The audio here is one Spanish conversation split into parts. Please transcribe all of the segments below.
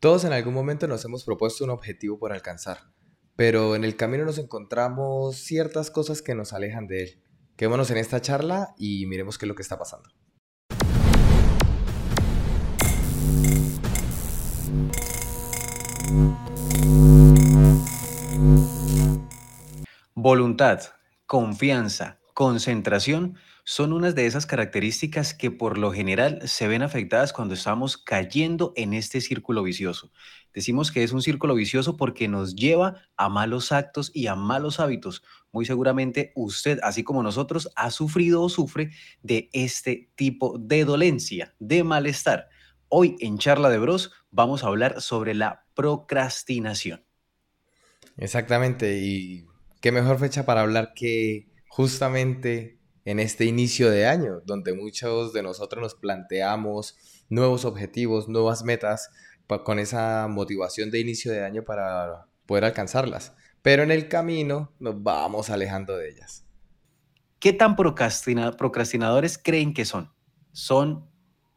Todos en algún momento nos hemos propuesto un objetivo por alcanzar, pero en el camino nos encontramos ciertas cosas que nos alejan de él. Quedémonos en esta charla y miremos qué es lo que está pasando. Voluntad, confianza, concentración son unas de esas características que por lo general se ven afectadas cuando estamos cayendo en este círculo vicioso. Decimos que es un círculo vicioso porque nos lleva a malos actos y a malos hábitos. Muy seguramente usted, así como nosotros, ha sufrido o sufre de este tipo de dolencia, de malestar. Hoy en Charla de Bros vamos a hablar sobre la procrastinación. Exactamente, y qué mejor fecha para hablar que justamente en este inicio de año, donde muchos de nosotros nos planteamos nuevos objetivos, nuevas metas, con esa motivación de inicio de año para poder alcanzarlas. Pero en el camino nos vamos alejando de ellas. ¿Qué tan procrastinadores creen que son? ¿Son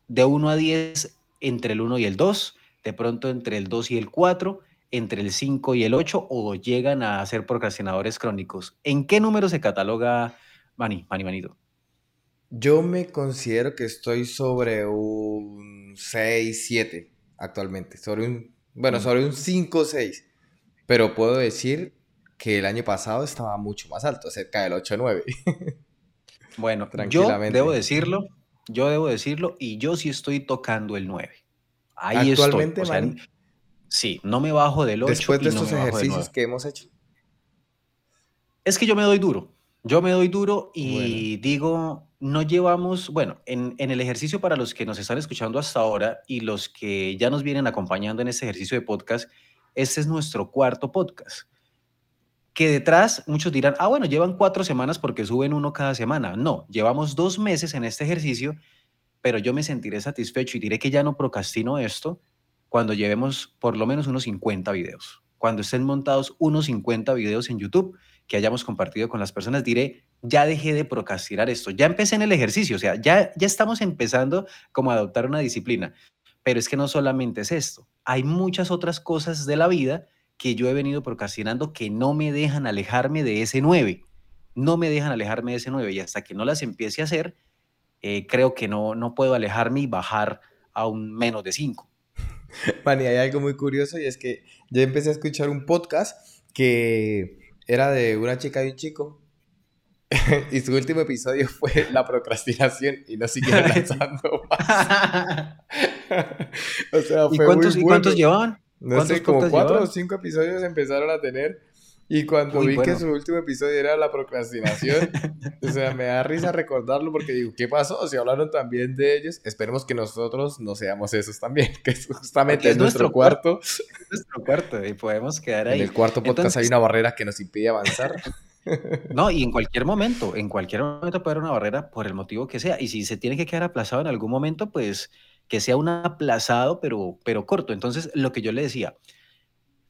de 1 a 10 entre el 1 y el 2? ¿De pronto entre el 2 y el 4? ¿Entre el 5 y el 8? ¿O llegan a ser procrastinadores crónicos? ¿En qué número se cataloga Mani, Mani, Manito. Yo me considero que estoy sobre un 6, 7 actualmente. Sobre un, bueno, mm. sobre un 5, 6. Pero puedo decir que el año pasado estaba mucho más alto, cerca del 8, 9. bueno, tranquilamente. Yo debo decirlo, yo debo decirlo, y yo sí estoy tocando el 9. Ahí Actualmente, estoy. sí, no me bajo del 8. Después de estos ejercicios que hemos hecho. Es que yo me doy duro. Yo me doy duro y digo, no llevamos, bueno, en, el ejercicio para los que nos están escuchando hasta ahora y los que ya nos vienen acompañando en este ejercicio de podcast, este es nuestro cuarto podcast. Que detrás muchos dirán, ah, bueno, llevan cuatro semanas porque suben uno cada semana. No, llevamos dos meses en este ejercicio, pero yo me sentiré satisfecho y diré que ya no procrastino esto cuando llevemos por lo menos unos 50 videos. Cuando estén montados unos 50 videos en YouTube que hayamos compartido con las personas, diré, ya dejé de procrastinar esto, ya empecé en el ejercicio, o sea, ya, ya estamos empezando como a adoptar una disciplina. Pero es que no solamente es esto, hay muchas otras cosas de la vida que yo he venido procrastinando que no me dejan alejarme de ese 9, no me dejan alejarme de ese 9 y hasta que no las empiece a hacer, eh, creo que no, no puedo alejarme y bajar a un menos de 5. Mani, hay algo muy curioso y es que yo empecé a escuchar un podcast que era de una chica y un chico. y su último episodio fue la procrastinación y no siguieron lanzando más. o sea, fue ¿Y cuántos, muy ¿y cuántos llevaban? No sé, como cuatro o cinco episodios empezaron a tener y cuando vi que su último episodio era la procrastinación, o sea, me da risa recordarlo porque digo, ¿qué pasó? Si hablaron también de ellos, esperemos que nosotros no seamos esos también, que es justamente es nuestro, cuarto. Es nuestro cuarto y podemos quedar ahí. En el cuarto podcast hay una barrera que nos impide avanzar. No, y en cualquier momento, en cualquier momento puede haber una barrera por el motivo que sea. Y si se tiene que quedar aplazado en algún momento, pues que sea un aplazado, pero, pero corto. Entonces, lo que yo le decía,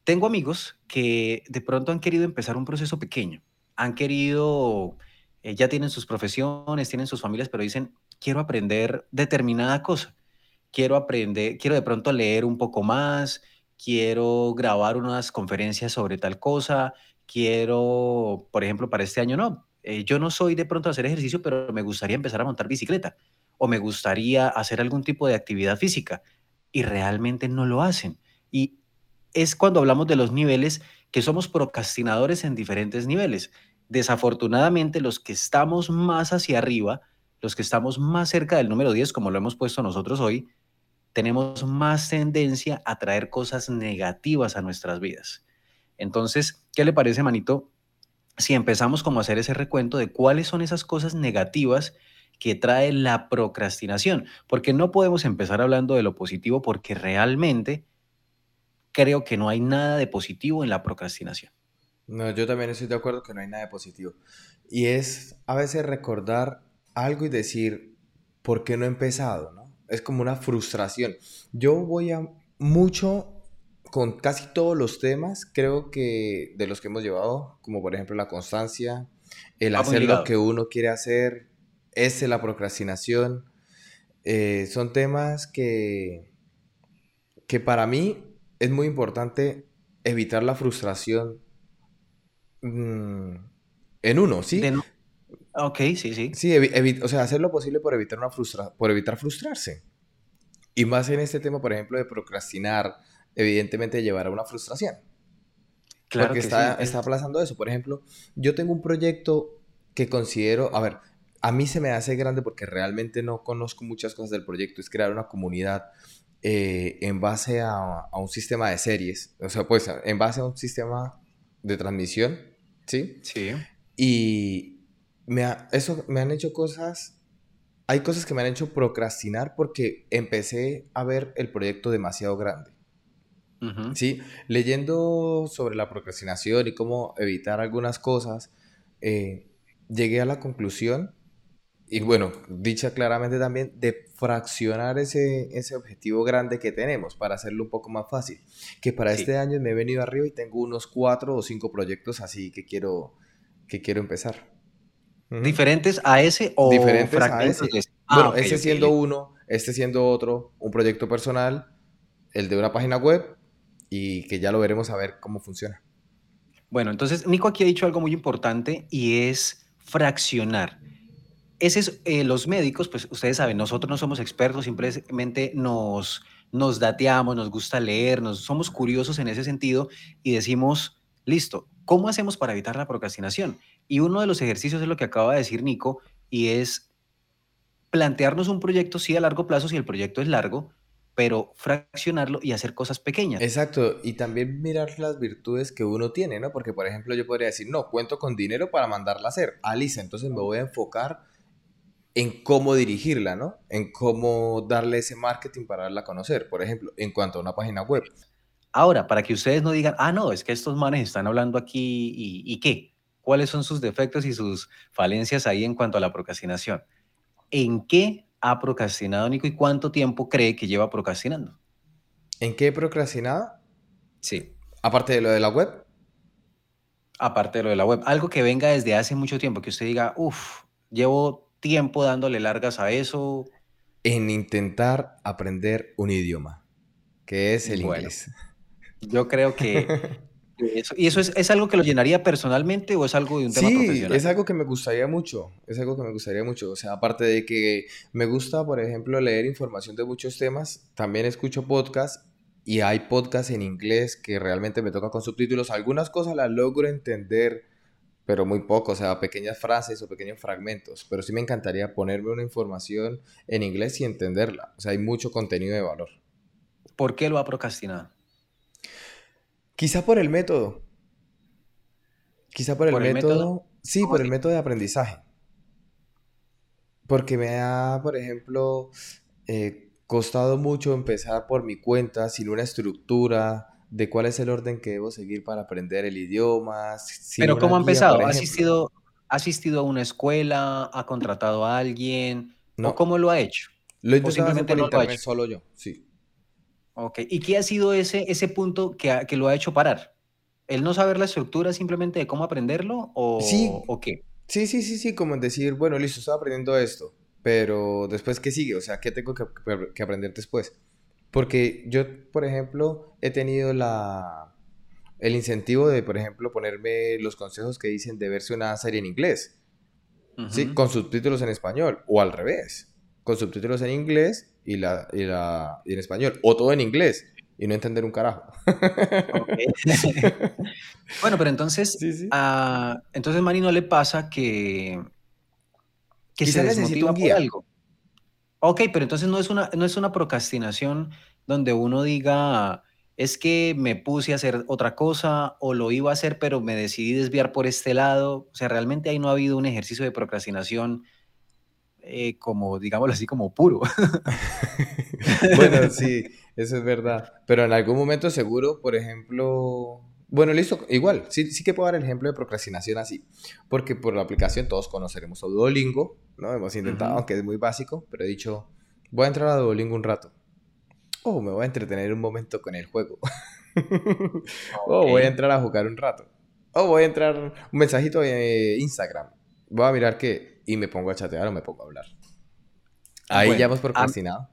tengo amigos que de pronto han querido empezar un proceso pequeño, han querido, eh, ya tienen sus profesiones, tienen sus familias, pero dicen, quiero aprender determinada cosa, quiero aprender, quiero de pronto leer un poco más, quiero grabar unas conferencias sobre tal cosa, quiero, por ejemplo, para este año no, eh, yo no soy de pronto hacer ejercicio, pero me gustaría empezar a montar bicicleta o me gustaría hacer algún tipo de actividad física y realmente no lo hacen. Y es cuando hablamos de los niveles que somos procrastinadores en diferentes niveles. Desafortunadamente, los que estamos más hacia arriba, los que estamos más cerca del número 10, como lo hemos puesto nosotros hoy, tenemos más tendencia a traer cosas negativas a nuestras vidas. Entonces, ¿qué le parece, Manito? Si empezamos como a hacer ese recuento de cuáles son esas cosas negativas que trae la procrastinación, porque no podemos empezar hablando de lo positivo porque realmente creo que no hay nada de positivo en la procrastinación. No, yo también estoy de acuerdo que no hay nada de positivo. Y es a veces recordar algo y decir, ¿por qué no he empezado? ¿no? Es como una frustración. Yo voy a mucho con casi todos los temas, creo que de los que hemos llevado, como por ejemplo la constancia, el hacer lo que uno quiere hacer, es la procrastinación. Eh, son temas que, que para mí es muy importante evitar la frustración mm, en uno, ¿sí? Ok, sí, sí. Sí, o sea, hacer lo posible por evitar, una frustra por evitar frustrarse. Y más en este tema, por ejemplo, de procrastinar, evidentemente llevará a una frustración. Claro Porque está, está aplazando eso. Por ejemplo, yo tengo un proyecto que considero, a ver, a mí se me hace grande porque realmente no conozco muchas cosas del proyecto, es crear una comunidad eh, en base a, un sistema de series, o sea, pues en base a un sistema de transmisión, ¿sí? Sí. Y me eso me han hecho cosas, hay cosas que me han hecho procrastinar porque empecé a ver el proyecto demasiado grande. Sí, leyendo sobre la procrastinación y cómo evitar algunas cosas, eh, llegué a la conclusión, y bueno, dicha claramente también, de fraccionar ese, ese objetivo grande que tenemos para hacerlo un poco más fácil. Que para este año me he venido arriba y tengo unos cuatro o cinco proyectos así que quiero, que quiero empezar. ¿Diferentes a ese o diferentes a ese? Ah, bueno, ese siendo uno, este siendo otro, un proyecto personal, el de una página web y que ya lo veremos a ver cómo funciona. Bueno, entonces Nico aquí ha dicho algo muy importante y es fraccionar. Ese es, eh, los médicos, pues ustedes saben, nosotros no somos expertos, simplemente nos, nos dateamos, nos gusta leer, nos, somos curiosos en ese sentido y decimos, listo, ¿cómo hacemos para evitar la procrastinación? Y uno de los ejercicios es lo que acaba de decir Nico y es plantearnos un proyecto, sí a largo plazo, si el proyecto es largo, pero fraccionarlo y hacer cosas pequeñas. Exacto, y también mirar las virtudes que uno tiene, ¿no? Porque, por ejemplo, yo podría decir, no, cuento con dinero para mandarla a hacer. Alice, entonces me voy a enfocar en cómo dirigirla, ¿no? En cómo darle ese marketing para darla a conocer, por ejemplo, en cuanto a una página web. Ahora, para que ustedes no digan, ah, no, es que estos manes están hablando aquí y, y qué, cuáles son sus defectos y sus falencias ahí en cuanto a la procrastinación. ¿En qué ha procrastinado, Nico, y cuánto tiempo cree que lleva procrastinando? ¿En qué he procrastinado? Sí. Aparte de lo de la web. Aparte de lo de la web. Algo que venga desde hace mucho tiempo, que usted diga, uff, llevo tiempo dándole largas a eso. En intentar aprender un idioma, que es el inglés. Yo creo que ¿Y eso es, algo que lo llenaría personalmente o es algo de un tema sí, es algo que me gustaría mucho, es algo que me gustaría mucho. O sea, aparte de que me gusta, por ejemplo, leer información de muchos temas, también escucho podcasts y hay podcasts en inglés que realmente me toca con subtítulos. Algunas cosas las logro entender, pero muy poco, o sea, pequeñas frases o pequeños fragmentos. Pero sí me encantaría ponerme una información en inglés y entenderla. O sea, hay mucho contenido de valor. ¿Por qué lo ha procrastinado? Quizá por el método. Quizá por el, método, Sí, por el método de aprendizaje. Porque me ha, por ejemplo, eh, costado mucho empezar por mi cuenta sin una estructura de cuál es el orden que debo seguir para aprender el idioma. Pero ¿cómo ha empezado? ¿Ha asistido, ¿Ha asistido a una escuela? ¿Ha contratado a alguien? No. cómo lo ha hecho? Lo he intentado por internet solo yo, sí. Ok, ¿y qué ha sido ese, ese punto que, que lo ha hecho parar? ¿El no saber la estructura simplemente de cómo aprenderlo o, sí. o qué? Sí, sí, sí, sí, como decir, bueno, listo, estoy aprendiendo esto, pero después, ¿qué sigue? O sea, ¿qué tengo que, que aprender después? Porque yo, por ejemplo, he tenido la, el incentivo de, por ejemplo, ponerme los consejos que dicen de verse una serie en inglés, ¿sí? Con subtítulos en español, o al revés, con subtítulos en inglés y, la, y, la, y en español, o todo en inglés y no entender un carajo. bueno, pero entonces, A, entonces Mari no le pasa que, que se desmotiva un guía. algo. Ok, pero entonces no es, una, no es una procrastinación donde uno diga, es que me puse a hacer otra cosa o lo iba a hacer, pero me decidí desviar por este lado. O sea, realmente ahí no ha habido un ejercicio de procrastinación eh, como, digámoslo así, como puro. bueno, sí, eso es verdad. Pero en algún momento seguro, por ejemplo, bueno, listo, igual, sí, sí que puedo dar el ejemplo de procrastinación así, porque por la aplicación todos conoceremos a Duolingo, ¿no? Hemos intentado, aunque es muy básico, pero he dicho, voy a entrar a Duolingo un rato. Oh, me voy a entretener un momento con el juego. oh, voy a entrar a jugar un rato. Oh, voy a entrar un mensajito de Instagram. Voy a mirar que y me pongo a chatear o me pongo a hablar. Ahí ya hemos procrastinado.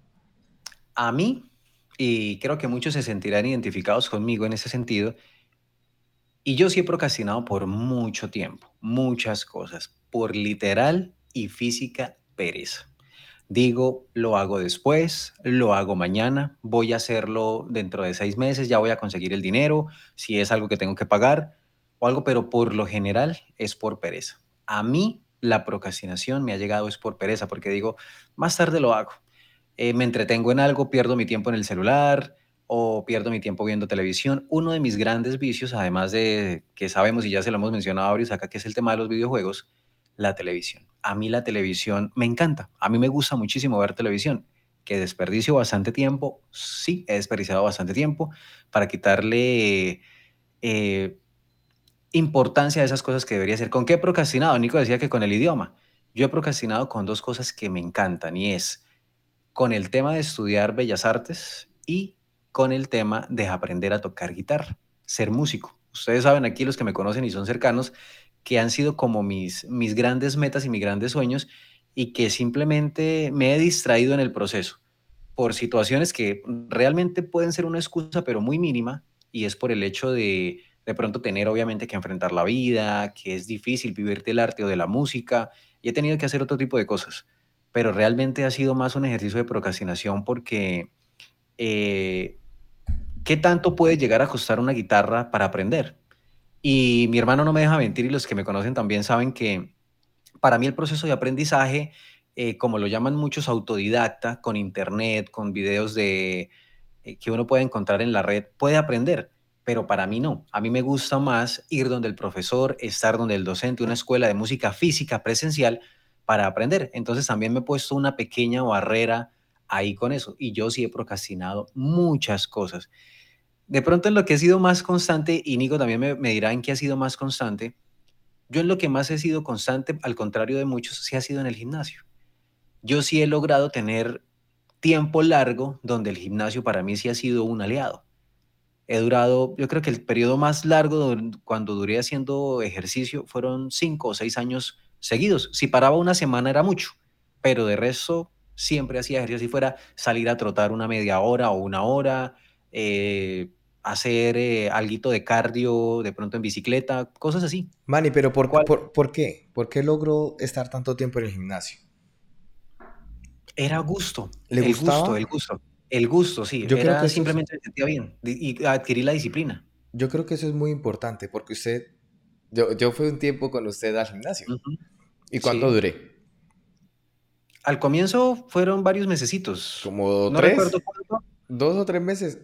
A, mí, y creo que muchos se sentirán identificados conmigo en ese sentido. Y yo sí he procrastinado por mucho tiempo, muchas cosas, por literal y física pereza. Digo, lo hago después, lo hago mañana, voy a hacerlo dentro de seis meses, ya voy a conseguir el dinero, si es algo que tengo que pagar o algo, pero por lo general es por pereza. A mí la procrastinación me ha llegado es por pereza, porque digo, más tarde lo hago. Eh, me entretengo en algo, pierdo mi tiempo en el celular o pierdo mi tiempo viendo televisión. Uno de mis grandes vicios, además de que sabemos y ya se lo hemos mencionado a acá, que es el tema de los videojuegos, la televisión. A mí la televisión me encanta, a mí me gusta muchísimo ver televisión. Que desperdicio bastante tiempo, sí, he desperdiciado bastante tiempo para quitarle eh, importancia a esas cosas que debería hacer. ¿Con qué he procrastinado? Nico decía que con el idioma. Yo he procrastinado con dos cosas que me encantan y es con el tema de estudiar bellas artes y con el tema de aprender a tocar guitarra, ser músico. Ustedes saben aquí, los que me conocen y son cercanos, que han sido como mis, mis grandes metas y mis grandes sueños y que simplemente me he distraído en el proceso por situaciones que realmente pueden ser una excusa, pero muy mínima, y es por el hecho de de pronto tener obviamente que enfrentar la vida, que es difícil vivir del arte o de la música, y he tenido que hacer otro tipo de cosas, pero realmente ha sido más un ejercicio de procrastinación porque eh, ¿qué tanto puede llegar a costar una guitarra para aprender? Y mi hermano no me deja mentir y los que me conocen también saben que para mí el proceso de aprendizaje, eh, como lo llaman muchos autodidacta, con internet, con videos de, eh, que uno puede encontrar en la red, puede aprender pero para mí no. A mí me gusta más ir donde el profesor, estar donde el docente, una escuela de música física presencial para aprender. Entonces también me he puesto una pequeña barrera ahí con eso y yo sí he procrastinado muchas cosas. De pronto en lo que he sido más constante, y Nico también me, dirá en qué ha sido más constante, yo en lo que más he sido constante, al contrario de muchos, sí ha sido en el gimnasio. Yo sí he logrado tener tiempo largo donde el gimnasio para mí sí ha sido un aliado he durado, yo creo que el periodo más largo cuando duré haciendo ejercicio fueron cinco o seis años seguidos. Si paraba una semana era mucho, pero de resto siempre hacía ejercicio, si fuera salir a trotar una media hora o una hora, eh, hacer eh, algo de cardio, de pronto en bicicleta, cosas así. Manny, pero por, por, ¿por qué? ¿Por qué logró estar tanto tiempo en el gimnasio? Era gusto. ¿Le el gusto, el gusto. El gusto, sí. Yo creo que simplemente se sentía bien y adquirir la disciplina. Yo creo que eso es muy importante porque usted, yo, yo fui un tiempo con usted al gimnasio. ¿Y cuánto duré? Al comienzo fueron varios mesecitos. Como no tres. Recuerdo cuánto. Dos o tres meses.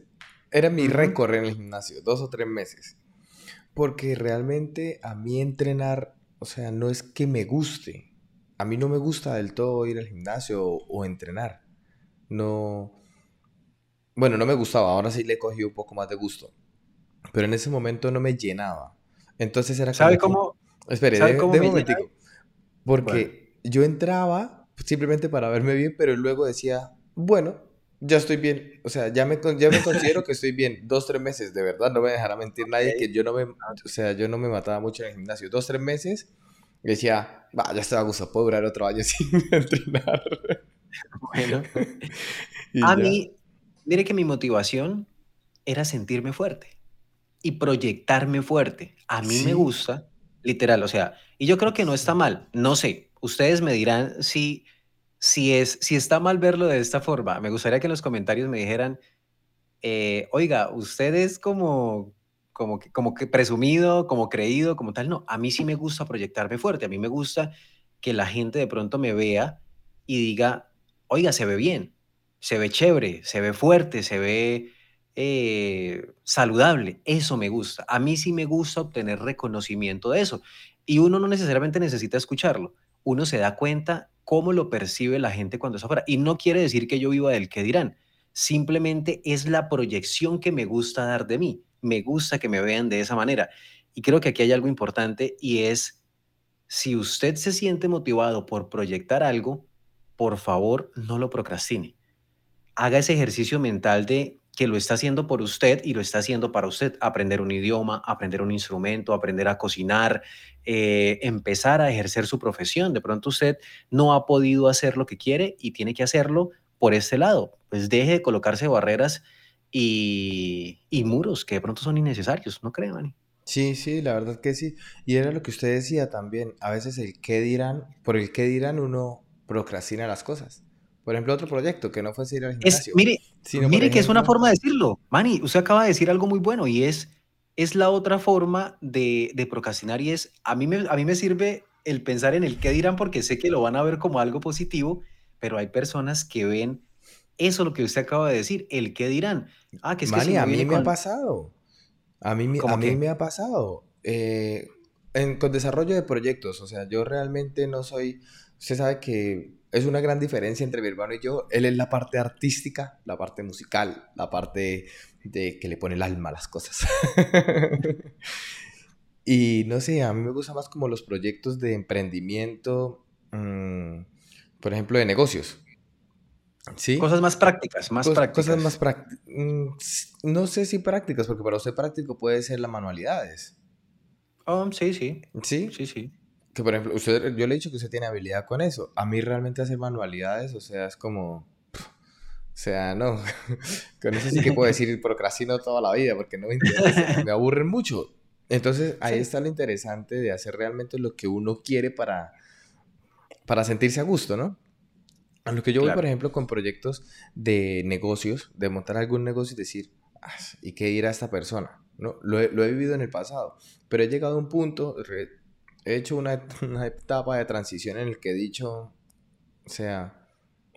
Era mi récord en el gimnasio, dos o tres meses. Porque realmente a mí entrenar, o sea, no es que me guste. A mí no me gusta del todo ir al gimnasio o, o entrenar. No, bueno, no me gustaba, ahora sí le he cogido un poco más de gusto. Pero en ese momento no me llenaba. Entonces era ¿Sabe cómo? Espere, ¿sabe cómo un momentico. Porque yo entraba simplemente para verme bien, pero luego decía, bueno, ya estoy bien. O sea, ya me, ya me considero que estoy bien. Dos, tres meses, de verdad, no me dejará mentir nadie que yo no me, o sea, yo no me mataba mucho en el gimnasio. Dos, tres meses, decía, va, ya estoy a gusto, puedo durar otro año sin entrenar. Bueno, a mí, Mire que mi motivación era sentirme fuerte y proyectarme fuerte. A mí me gusta, literal, o sea, y yo creo que no está mal, no sé, ustedes me dirán si, si, es, si está mal verlo de esta forma. Me gustaría que en los comentarios me dijeran, eh, oiga, usted es como, como, que, como que presumido, como creído, como tal. No, a mí sí me gusta proyectarme fuerte, a mí me gusta que la gente de pronto me vea y diga, oiga, se ve bien, se ve chévere, se ve fuerte, se ve eh, saludable. Eso me gusta. A mí sí me gusta obtener reconocimiento de eso. Y uno no necesariamente necesita escucharlo. Uno se da cuenta cómo lo percibe la gente cuando está afuera. Y no quiere decir que yo viva del que dirán. Simplemente es la proyección que me gusta dar de mí. Me gusta que me vean de esa manera. Y creo que aquí hay algo importante y es, si usted se siente motivado por proyectar algo, por favor, no lo procrastine haga ese ejercicio mental de que lo está haciendo por usted y lo está haciendo para usted. Aprender un idioma, aprender un instrumento, aprender a cocinar, eh, empezar a ejercer su profesión. De pronto usted no ha podido hacer lo que quiere y tiene que hacerlo por este lado. Pues deje de colocarse barreras y, y muros que de pronto son innecesarios, ¿no creen, Manny? Sí, sí, la verdad que sí. Y era lo que usted decía también. A veces el qué dirán, por el qué dirán uno procrastina las cosas. Por ejemplo, otro proyecto que no fue ir al gimnasio. mire, mire que es una forma de decirlo. Manny, usted acaba de decir algo muy bueno y es, es la otra forma de, de procrastinar y es, a mí, me, a mí me sirve el pensar en el qué dirán porque sé que lo van a ver como algo positivo, pero hay personas que ven eso lo que usted acaba de decir, el qué dirán. Ah, que es que a mí me ha pasado. A mí, a mí me ha pasado. Eh, con desarrollo de proyectos, o sea, yo realmente no soy, usted sabe que es una gran diferencia entre mi hermano y yo. Él es la parte artística, la parte musical, la parte de que le pone el alma a las cosas. y no sé, a mí me gusta más como los proyectos de emprendimiento, mm, por ejemplo, de negocios. ¿Sí? Cosas más prácticas, más prácticas. Cosas más prácticas. Mm, no sé si prácticas, porque para usted práctico puede ser las manualidades. Oh, sí, sí. ¿Sí? Sí, sí. Que por ejemplo, usted, yo le he dicho que usted tiene habilidad con eso. A mí realmente hacer manualidades, o sea, es como... O sea, no. con eso sí que puedo decir procrastino toda la vida, porque no me interesa. me aburren mucho. Entonces, ahí está lo interesante de hacer realmente lo que uno quiere para, para sentirse a gusto, ¿no? A lo que yo voy, por ejemplo, con proyectos de negocios, de montar algún negocio y decir, ah, ¿y qué dirá esta persona? ¿No? Lo, he, vivido en el pasado, pero he llegado a un punto, he hecho una, una, etapa de transición en el que he dicho, o sea,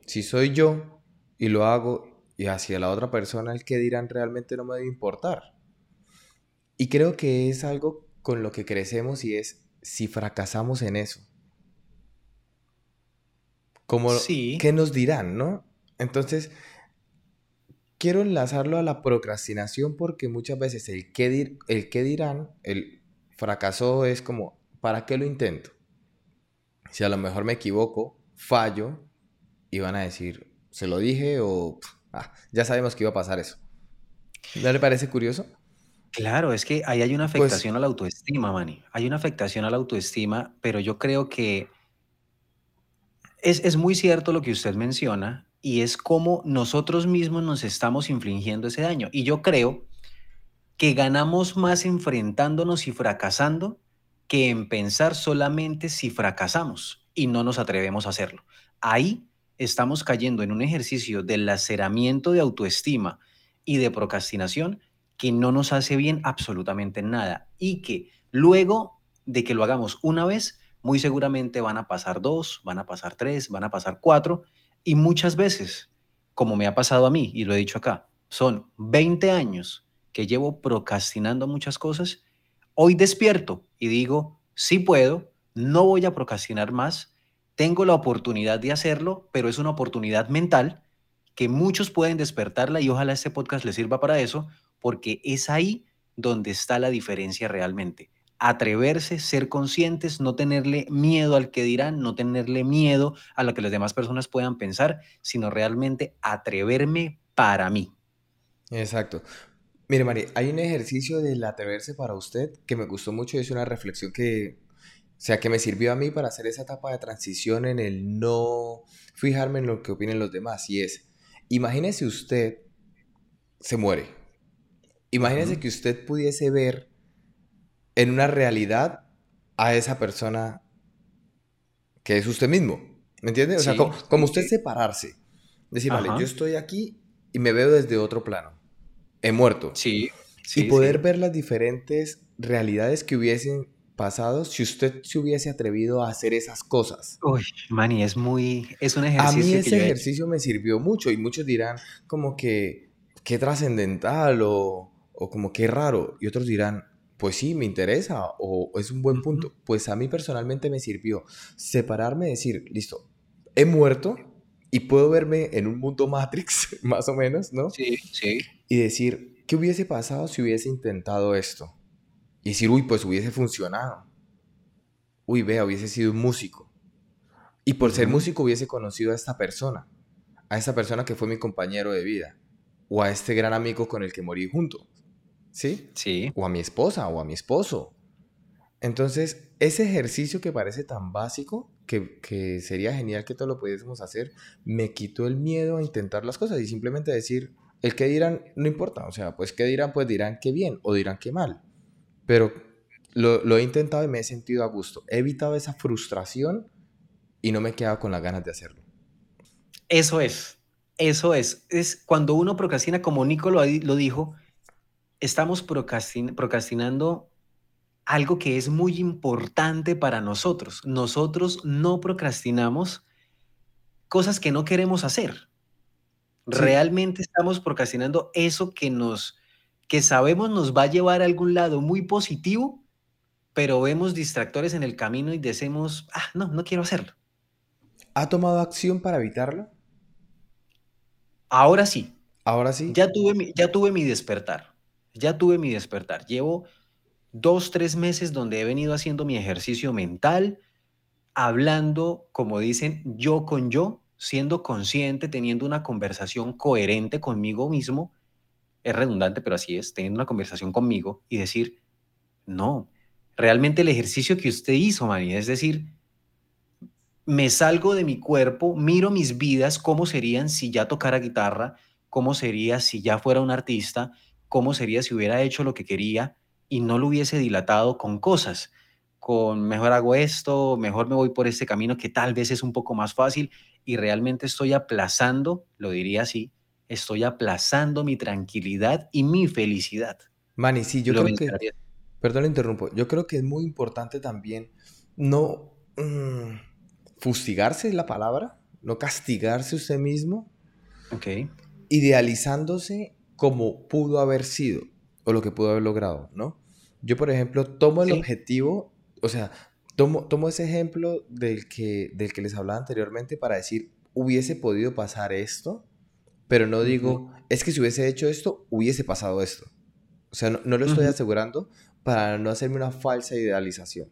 si soy yo y lo hago y hacia la otra persona el que dirán realmente no me debe importar. Y creo que es algo con lo que crecemos y es si fracasamos en eso como, ¿qué nos dirán, no? Entonces, quiero enlazarlo a la procrastinación porque muchas veces el qué, el qué dirán, el fracaso es como, ¿para qué lo intento? Si a lo mejor me equivoco, fallo, y van a decir, ¿se lo dije o ah, ya sabemos que iba a pasar eso? ¿No le parece curioso? Claro, es que ahí hay una pues afectación a la autoestima, Manny. Hay una afectación a la autoestima, pero yo creo que es, muy cierto lo que usted menciona y es como nosotros mismos nos estamos infligiendo ese daño. Y yo creo que ganamos más enfrentándonos y fracasando que en pensar solamente si fracasamos y no nos atrevemos a hacerlo. Ahí estamos cayendo en un ejercicio de laceramiento de autoestima y de procrastinación que no nos hace bien absolutamente nada y que luego de que lo hagamos una vez, muy seguramente van a pasar dos, van a pasar tres, van a pasar cuatro, y muchas veces, como me ha pasado a mí, y lo he dicho acá, son 20 años que llevo procrastinando muchas cosas, hoy despierto y digo, sí puedo, no voy a procrastinar más, tengo la oportunidad de hacerlo, pero es una oportunidad mental que muchos pueden despertarla y ojalá este podcast les sirva para eso, porque es ahí donde está la diferencia realmente atreverse, ser conscientes, no tenerle miedo al que dirán, no tenerle miedo a lo que las demás personas puedan pensar, sino realmente atreverme para mí. Exacto. Mire, María, hay un ejercicio del atreverse para usted que me gustó mucho y es una reflexión que, o sea, que me sirvió a mí para hacer esa etapa de transición en el no fijarme en lo que opinen los demás. Y es, imagínese usted se muere. Imagínese que usted pudiese ver en una realidad a esa persona que es usted mismo. ¿Me entiende? O sea, como, usted separarse. Decir, vale, yo estoy aquí y me veo desde otro plano. He muerto. Sí. y poder ver las diferentes realidades que hubiesen pasado si usted se hubiese atrevido a hacer esas cosas. Uy, Manny, es muy... Es un ejercicio. A mí ese ejercicio me sirvió mucho y muchos dirán como que qué trascendental o, o como qué raro. Y otros dirán, pues sí, me interesa o es un buen punto. Pues a mí personalmente me sirvió separarme y decir, listo, he muerto y puedo verme en un mundo Matrix, más o menos, ¿no? Sí, sí. Y decir, ¿qué hubiese pasado si hubiese intentado esto? Y decir, uy, pues hubiese funcionado. Uy, vea, hubiese sido un músico. Y por ser músico hubiese conocido a esta persona, a esta persona que fue mi compañero de vida, o a este gran amigo con el que morí junto. ¿Sí? Sí. O a mi esposa o a mi esposo. Entonces, ese ejercicio que parece tan básico, que, sería genial que todo lo pudiésemos hacer, me quitó el miedo a intentar las cosas y simplemente decir, el que dirán no importa, o sea, pues que dirán, pues dirán que bien o dirán que mal, pero lo, lo he intentado y me he sentido a gusto, he evitado esa frustración y no me he quedado con las ganas de hacerlo. Eso es, eso es, es cuando uno procrastina, como Nico lo, lo dijo, estamos procrastinando algo que es muy importante para nosotros. Nosotros no procrastinamos cosas que no queremos hacer. Realmente estamos procrastinando eso que nos que sabemos nos va a llevar a algún lado muy positivo, pero vemos distractores en el camino y decimos, ah, no, no quiero hacerlo. ¿Ha tomado acción para evitarlo? Ahora sí. Ahora sí. Ya tuve ya tuve mi despertar. Ya tuve mi despertar. Llevo dos, tres meses donde he venido haciendo mi ejercicio mental, hablando, como dicen, yo con yo, siendo consciente, teniendo una conversación coherente conmigo mismo. Es redundante, pero así es, teniendo una conversación conmigo y decir, no, realmente el ejercicio que usted hizo, Mani, es decir, me salgo de mi cuerpo, miro mis vidas, cómo serían si ya tocara guitarra, cómo sería si ya fuera un artista, cómo sería si hubiera hecho lo que quería y no lo hubiese dilatado con cosas, con mejor hago esto, mejor me voy por este camino que tal vez es un poco más fácil y realmente estoy aplazando, lo diría así, estoy aplazando mi tranquilidad y mi felicidad. Manny, sí, yo creo que, perdón, interrumpo, yo creo que es muy importante también no mm, fustigarse es la palabra, no castigarse usted mismo, okay. idealizándose como pudo haber sido o lo que pudo haber logrado, ¿no? Yo, por ejemplo, tomo el objetivo, o sea, tomo, tomo ese ejemplo del que, del que les hablaba anteriormente para decir, hubiese podido pasar esto, pero no digo, es que si hubiese hecho esto, hubiese pasado esto. O sea, no, lo estoy asegurando para no hacerme una falsa idealización.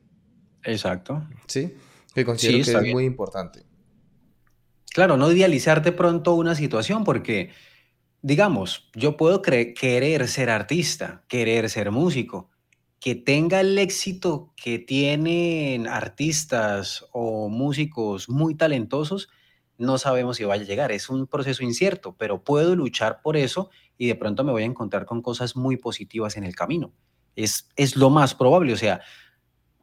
Exacto. Sí, que considero que es muy importante. Claro, no idealizarte pronto una situación porque digamos, yo puedo querer ser artista, querer ser músico, que tenga el éxito que tienen artistas o músicos muy talentosos, no sabemos si vaya a llegar. Es un proceso incierto, pero puedo luchar por eso y de pronto me voy a encontrar con cosas muy positivas en el camino. Es, es lo más probable, o sea,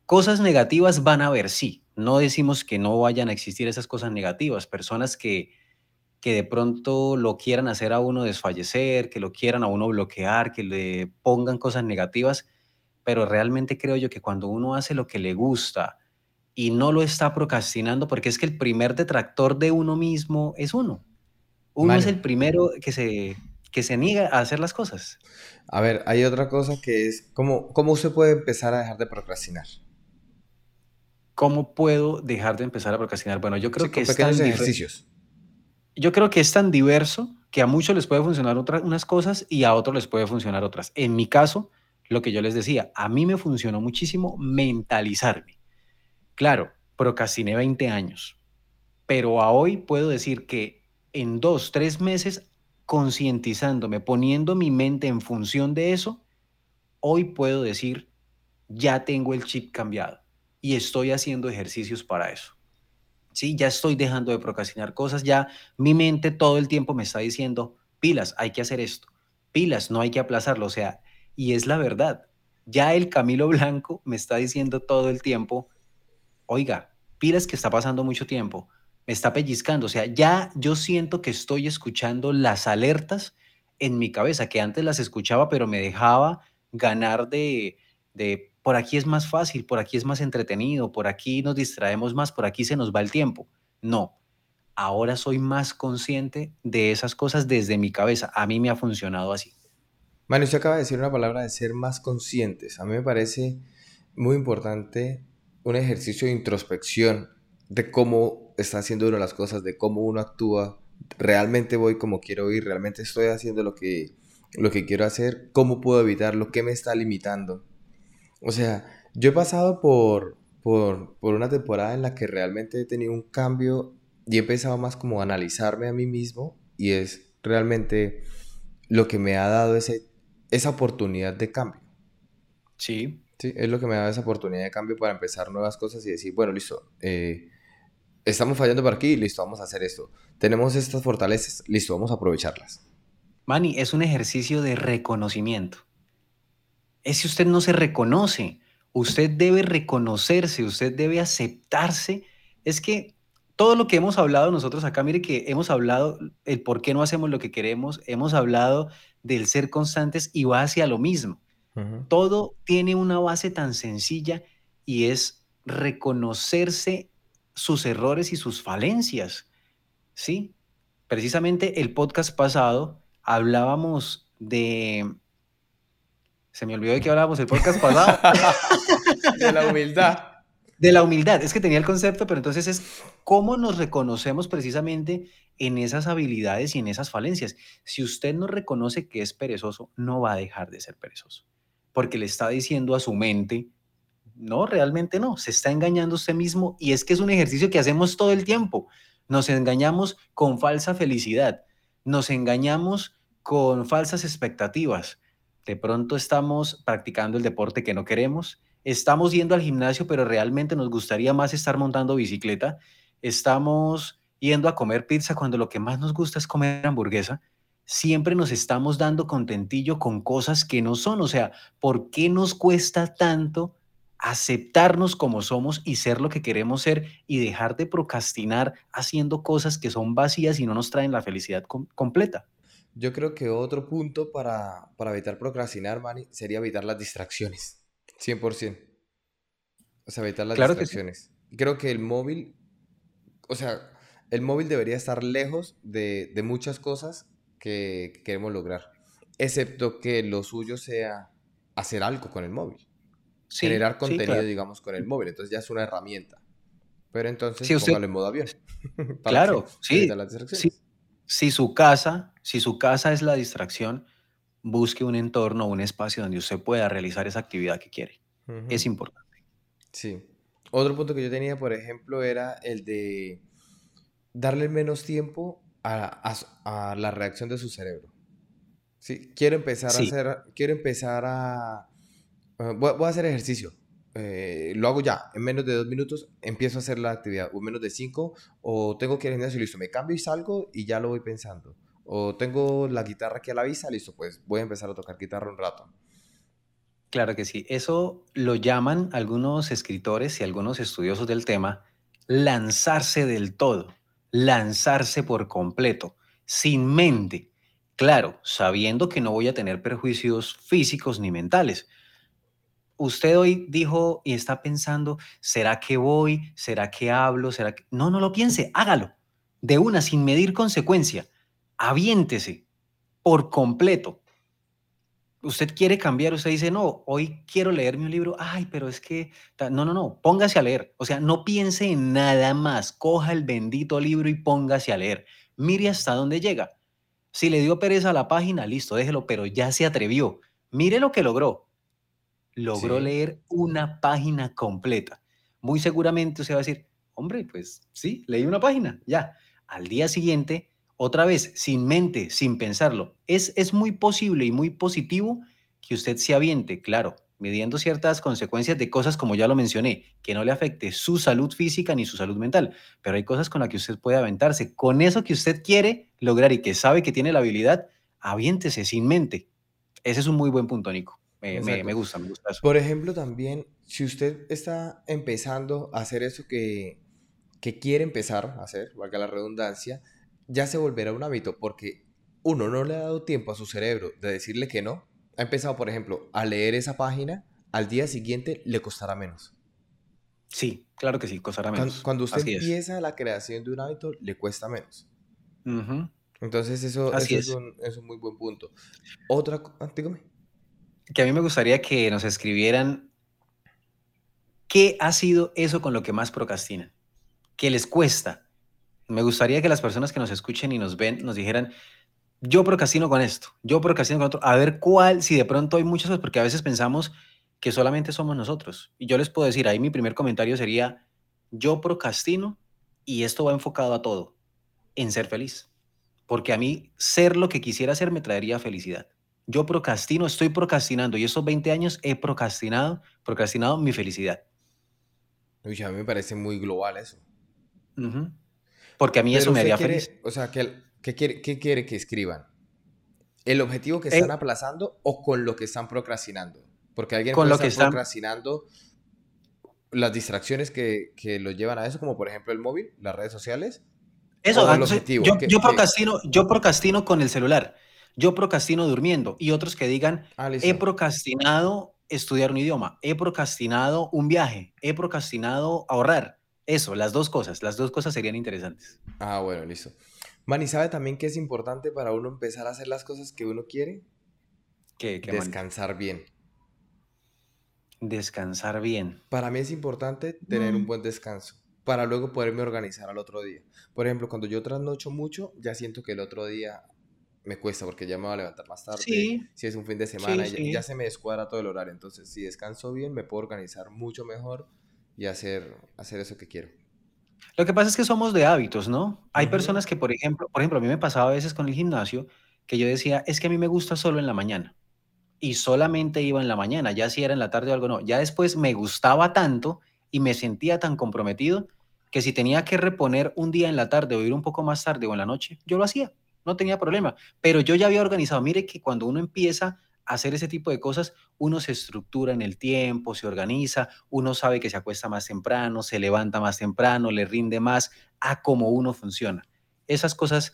cosas negativas van a haber, sí. No decimos que no vayan a existir esas cosas negativas, personas que que de pronto lo quieran hacer a uno desfallecer, que lo quieran a uno bloquear, que le pongan cosas negativas, pero realmente creo yo que cuando uno hace lo que le gusta y no lo está procrastinando, porque es que el primer detractor de uno mismo es uno. Uno es el primero que se, que se niega a hacer las cosas. A ver, hay otra cosa que es, ¿cómo, cómo usted puede empezar a dejar de procrastinar? ¿Cómo puedo dejar de empezar a procrastinar? Bueno, yo creo que con pequeños ejercicios yo creo que es tan diverso que a muchos les puede funcionar otras unas cosas y a otros les puede funcionar otras. En mi caso, lo que yo les decía, a mí me funcionó muchísimo mentalizarme. Claro, procrastiné 20 años, pero a hoy puedo decir que en dos, tres meses, concientizándome, poniendo mi mente en función de eso, hoy puedo decir, ya tengo el chip cambiado y estoy haciendo ejercicios para eso. ¿sí? Ya estoy dejando de procrastinar cosas, ya mi mente todo el tiempo me está diciendo, pilas, hay que hacer esto, pilas, no hay que aplazarlo, o sea, y es la verdad. Ya el Camilo Blanco me está diciendo todo el tiempo, oiga, pilas que está pasando mucho tiempo, me está pellizcando, o sea, ya yo siento que estoy escuchando las alertas en mi cabeza, que antes las escuchaba, pero me dejaba ganar de, de por aquí es más fácil, por aquí es más entretenido, por aquí nos distraemos más, por aquí se nos va el tiempo. No, ahora soy más consciente de esas cosas desde mi cabeza. A mí me ha funcionado así. Manu, usted acaba de decir una palabra de ser más conscientes. A mí me parece muy importante un ejercicio de introspección de cómo está haciendo uno las cosas, de cómo uno actúa. Realmente voy como quiero ir, realmente estoy haciendo lo que, lo que quiero hacer, cómo puedo evitarlo, qué me está limitando. O sea, yo he pasado por, por, una temporada en la que realmente he tenido un cambio y he empezado más como a analizarme a mí mismo y es realmente lo que me ha dado ese, esa oportunidad de cambio. Sí. Sí, es lo que me dado esa oportunidad de cambio para empezar nuevas cosas y decir, bueno, listo, eh, estamos fallando por aquí, listo, vamos a hacer esto. Tenemos estas fortalezas, listo, vamos a aprovecharlas. Manny, es un ejercicio de reconocimiento. Es si usted no se reconoce, usted debe reconocerse, usted debe aceptarse. Es que todo lo que hemos hablado nosotros acá, mire que hemos hablado el por qué no hacemos lo que queremos, hemos hablado del ser constantes y va hacia lo mismo. Todo tiene una base tan sencilla y es reconocerse sus errores y sus falencias. Sí, precisamente el podcast pasado hablábamos de... Se me olvidó de qué hablábamos el podcast pasado. de la humildad. De la humildad, es que tenía el concepto, pero entonces es cómo nos reconocemos precisamente en esas habilidades y en esas falencias. Si usted no reconoce que es perezoso, no va a dejar de ser perezoso, porque le está diciendo a su mente, no, realmente no, se está engañando usted mismo y es que es un ejercicio que hacemos todo el tiempo. Nos engañamos con falsa felicidad, nos engañamos con falsas expectativas. De pronto estamos practicando el deporte que no queremos, estamos yendo al gimnasio, pero realmente nos gustaría más estar montando bicicleta, estamos yendo a comer pizza cuando lo que más nos gusta es comer hamburguesa, siempre nos estamos dando contentillo con cosas que no son. O sea, ¿por qué nos cuesta tanto aceptarnos como somos y ser lo que queremos ser y dejar de procrastinar haciendo cosas que son vacías y no nos traen la felicidad completa? Yo creo que otro punto para, para evitar procrastinar, Manny, sería evitar las distracciones. 100%. O sea, evitar las distracciones. Creo que el móvil, o sea, el móvil debería estar lejos de, de muchas cosas que queremos lograr. Excepto que lo suyo sea hacer algo con el móvil generar contenido, digamos, con el móvil. Entonces ya es una herramienta. Pero entonces, sí, póngalo en modo avión. claro, sí. Si su casa, si su casa es la distracción, busque un entorno, un espacio donde usted pueda realizar esa actividad que quiere. Es importante. Sí. Otro punto que yo tenía, por ejemplo, era el de darle menos tiempo a, a, la reacción de su cerebro. Sí, quiero empezar a hacer, quiero empezar a, Ah, voy, a hacer ejercicio. Eh, lo hago ya, en menos de dos minutos empiezo a hacer la actividad, o menos de cinco, o tengo que ir al gimnasio, listo, me cambio y salgo y ya lo voy pensando. O tengo la guitarra aquí a la vista, listo, pues voy a empezar a tocar guitarra un rato. Claro que sí, eso lo llaman algunos escritores y algunos estudiosos del tema lanzarse del todo, lanzarse por completo, sin mente. Claro, sabiendo que no voy a tener perjuicios físicos ni mentales, usted hoy dijo y está pensando, ¿será que voy? ¿Será que hablo? ¿Será que... No, no lo piense, hágalo. De una, sin medir consecuencia. Aviéntese por completo. Usted quiere cambiar, usted dice, no, hoy quiero leerme un libro, ay, pero es que, no, no, no, póngase a leer. O sea, no piense en nada más, coja el bendito libro y póngase a leer. Mire hasta dónde llega. Si le dio pereza a la página, listo, déjelo, pero ya se atrevió. Mire lo que logró logró leer una página completa. Muy seguramente usted va a decir, hombre, pues sí, leí una página, ya. Al día siguiente, otra vez, sin mente, sin pensarlo. Es, es muy posible y muy positivo que usted se aviente, claro, midiendo ciertas consecuencias de cosas como ya lo mencioné, que no le afecte su salud física ni su salud mental, pero hay cosas con las que usted puede aventarse. Con eso que usted quiere lograr y que sabe que tiene la habilidad, aviéntese sin mente. Ese es un muy buen punto, Nico. Me, gusta, me gusta eso. Por ejemplo, también, si usted está empezando a hacer eso que, que quiere empezar a hacer, valga la redundancia, ya se volverá un hábito porque uno no le ha dado tiempo a su cerebro de decirle que no. Ha empezado, por ejemplo, a leer esa página, al día siguiente le costará menos. Sí, claro que sí, costará menos. Cuando, usted empieza la creación de un hábito, le cuesta menos. Entonces, eso, es. un, es, un, muy buen punto. Otra, ah, dígame que a mí me gustaría que nos escribieran qué ha sido eso con lo que más procrastinan, qué les cuesta. Me gustaría que las personas que nos escuchen y nos ven nos dijeran, yo procrastino con esto, yo procrastino con otro, a ver cuál, si de pronto hay muchas porque a veces pensamos que solamente somos nosotros. Y yo les puedo decir, ahí mi primer comentario sería, yo procrastino y esto va enfocado a todo, en ser feliz. Porque a mí ser lo que quisiera ser me traería felicidad. Yo procrastino, estoy procrastinando y esos 20 años he procrastinado, procrastinado mi felicidad. Uy, a mí me parece muy global eso. Porque a mí eso me haría feliz. O sea, ¿qué, quiere, ¿qué quiere que escriban? ¿El objetivo que Eh, están aplazando o con lo que están procrastinando? Porque alguien con puede lo estar que están, procrastinando las distracciones que, que lo llevan a eso, como por ejemplo el móvil, las redes sociales, Eso, el objetivo. yo, ¿Qué, yo procrastino, yo procrastino con el celular, yo procrastino durmiendo y otros que digan, Ah, he procrastinado estudiar un idioma, he procrastinado un viaje, he procrastinado ahorrar. Eso, las dos cosas, las dos cosas serían interesantes. Ah, bueno, listo. Man, ¿y sabe también que es importante para uno empezar a hacer las cosas que uno quiere? Man- Descansar bien. descansar bien. Para mí es importante tener un Mm. buen descanso para luego poderme organizar al otro día. Por ejemplo, cuando yo trasnocho mucho, ya siento que el otro día me cuesta porque ya me voy a levantar más tarde. Sí, Si es un fin de semana, ya, ya sí. se me descuadra todo el horario. Entonces, si descanso bien, me puedo organizar mucho mejor y hacer, hacer eso que quiero. Lo que pasa es que somos de hábitos, ¿no? Hay personas que, por ejemplo, por ejemplo, a mí me pasaba a veces con el gimnasio que yo decía, es que a mí me gusta solo en la mañana. Y solamente iba en la mañana, ya si era en la tarde o algo, no. Ya después me gustaba tanto y me sentía tan comprometido que si tenía que reponer un día en la tarde o ir un poco más tarde o en la noche, yo lo hacía, no tenía problema. Pero yo ya había organizado, mire que cuando uno empieza hacer ese tipo de cosas, uno se estructura en el tiempo, se organiza, uno sabe que se acuesta más temprano, se levanta más temprano, le rinde más a cómo uno funciona. Esas cosas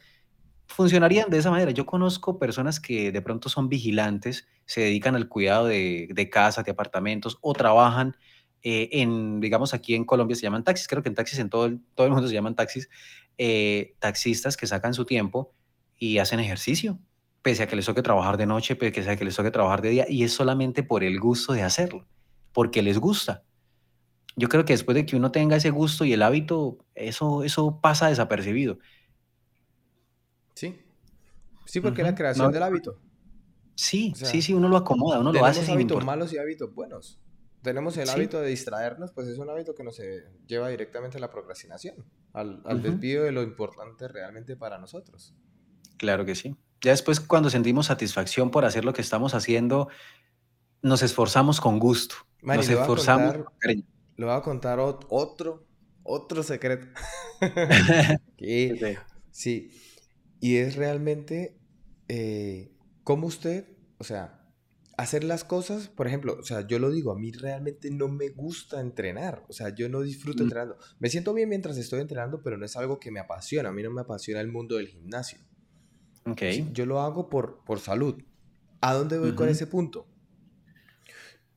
funcionarían de esa manera. Yo conozco personas que de pronto son vigilantes, se dedican al cuidado de, de casas, de apartamentos o trabajan eh, en, digamos, aquí en Colombia se llaman taxis, creo que en taxis en todo el, todo el mundo se llaman taxis, eh, taxistas que sacan su tiempo y hacen ejercicio, pese a que les toque trabajar de noche, pese a que les toque trabajar de día, y es solamente por el gusto de hacerlo, porque les gusta. Yo creo que después de que uno tenga ese gusto y el hábito, eso, eso pasa desapercibido. ¿Sí? Sí, porque es la creación No, del hábito. sí, O sea, sí, sí, uno lo acomoda, uno lo hace tenemos hábitos malos y hábitos buenos. Tenemos el Sí. hábito de distraernos, pues es un hábito que nos eh, lleva directamente a la procrastinación, al, al desvío de lo importante realmente para nosotros. Claro que sí. Ya después, cuando sentimos satisfacción por hacer lo que estamos haciendo, nos esforzamos con gusto, Mari, nos esforzamos contar, con cariño. le voy a contar ot- otro, otro secreto. Sí, y es realmente eh, cómo usted, o sea, hacer las cosas, por ejemplo, o sea, yo lo digo, a mí realmente no me gusta entrenar, o sea, yo no disfruto Mm, entrenando. Me siento bien mientras estoy entrenando, pero no es algo que me apasiona, a mí no me apasiona el mundo del gimnasio. Ok. ¿sí? Yo lo hago por, por salud. ¿A dónde voy con Ujú. ese punto?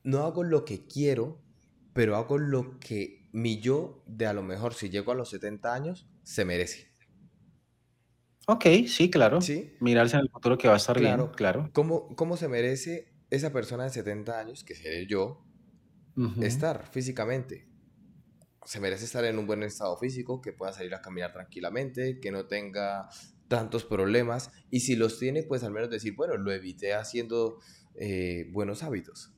No hago lo que quiero, pero hago lo que mi yo, de a lo mejor si llego a los 70 años, se merece. Ok, sí, claro. ¿Sí? Mirarse en el futuro que va a estar bien, Claro. claro. ¿Cómo, cómo se merece esa persona de 70 años, que seré yo, Ujú. estar físicamente? Se merece estar en un buen estado físico, que pueda salir a caminar tranquilamente, que no tenga tantos problemas. Y si los tiene, pues al menos decir, bueno, lo evité haciendo eh, buenos hábitos.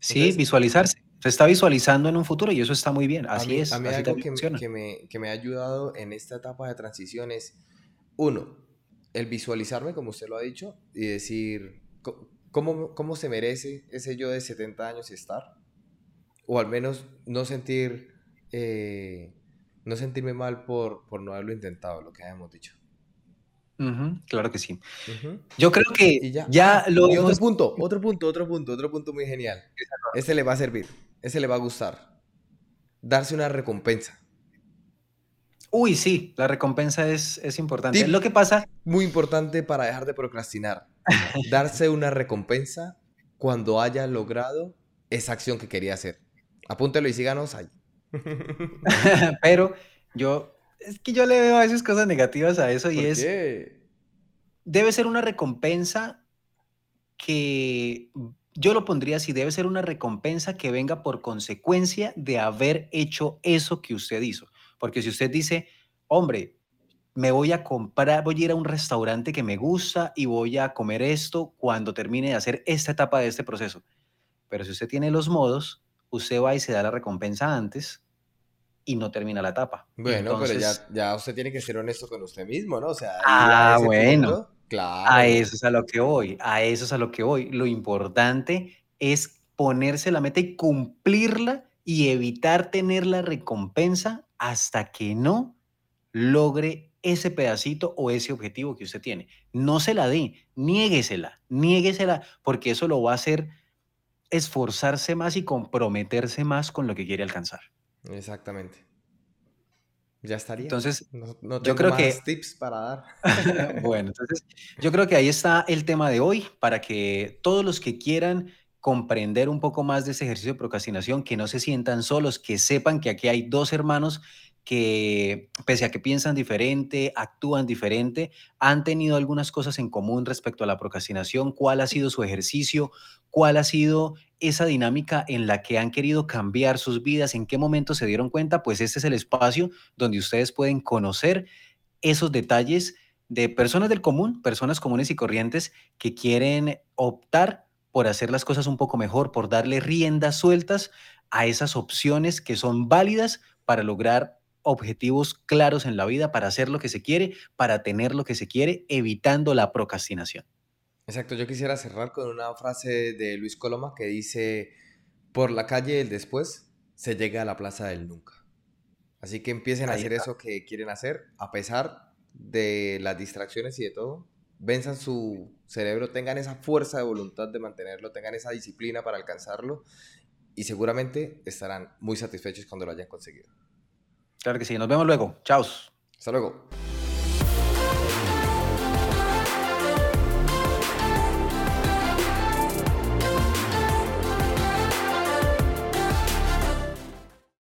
Sí, Entonces, visualizarse. Se está visualizando en un futuro y eso está muy bien. a Así mí, es, a mí así algo que, me- que me, que me ha ayudado en esta etapa de transición es, uno, el visualizarme, como usted lo ha dicho, y decir, ¿cómo, cómo se merece ese yo de 70 años estar? O al menos no sentir, eh, no sentirme mal por, por no haberlo intentado, lo que habíamos dicho. Claro que sí. Yo creo que Y ya. ya Ah, lo y otro punto, otro punto, otro punto, otro punto muy genial. Ese le va a servir, ese le va a gustar. Darse una recompensa. Uy, sí, la recompensa es, es importante. Tip Lo que pasa, muy importante para dejar de procrastinar. Darse una recompensa cuando haya logrado esa acción que quería hacer. Apúntelo y síganos ahí. pero yo, es que yo le veo a veces cosas negativas a eso y ¿Por es, qué? debe ser una recompensa que yo lo pondría así, debe ser una recompensa que venga por consecuencia de haber hecho eso que usted hizo. Porque si usted dice, hombre, me voy a comprar, voy a ir a un restaurante que me gusta y voy a comer esto cuando termine de hacer esta etapa de este proceso. Pero si usted tiene los modos, usted va y se da la recompensa antes y no termina la etapa. Bueno, pero ya, ya usted tiene que ser honesto con usted mismo, ¿no? O sea, ah, bueno. punto, A claro. eso es a lo que voy, a eso es a lo que voy. Lo importante es ponerse la meta y cumplirla y evitar tener la recompensa hasta que no logre ese pedacito o ese objetivo que usted tiene. No se la dé, niéguesela, niéguesela, porque eso lo va a hacer esforzarse más y comprometerse más con lo que quiere alcanzar. Exactamente. Ya estaría. Entonces, no, tengo yo creo más que tips para dar. bueno, entonces yo creo que ahí está el tema de hoy para que todos los que quieran comprender un poco más de ese ejercicio de procrastinación, que no se sientan solos, que sepan que aquí hay dos hermanos que, pese a que piensan diferente, actúan diferente, han tenido algunas cosas en común respecto a la procrastinación, cuál ha sido su ejercicio, cuál ha sido esa dinámica en la que han querido cambiar sus vidas, en qué momento se dieron cuenta, pues este es el espacio donde ustedes pueden conocer esos detalles de personas del común, personas comunes y corrientes que quieren optar por hacer las cosas un poco mejor, por darle riendas sueltas a esas opciones que son válidas para lograr objetivos claros en la vida, para hacer lo que se quiere, para tener lo que se quiere, evitando la procrastinación. Exacto, yo quisiera cerrar con una frase de Luis Coloma que dice, por la calle del después se llega a la plaza del nunca. Así que empiecen a hacer eso que quieren hacer, a pesar de las distracciones y de todo. Venzan su cerebro, tengan esa fuerza de voluntad de mantenerlo, tengan esa disciplina para alcanzarlo y seguramente estarán muy satisfechos cuando lo hayan conseguido. Claro que sí, nos vemos luego. Chao. Hasta luego.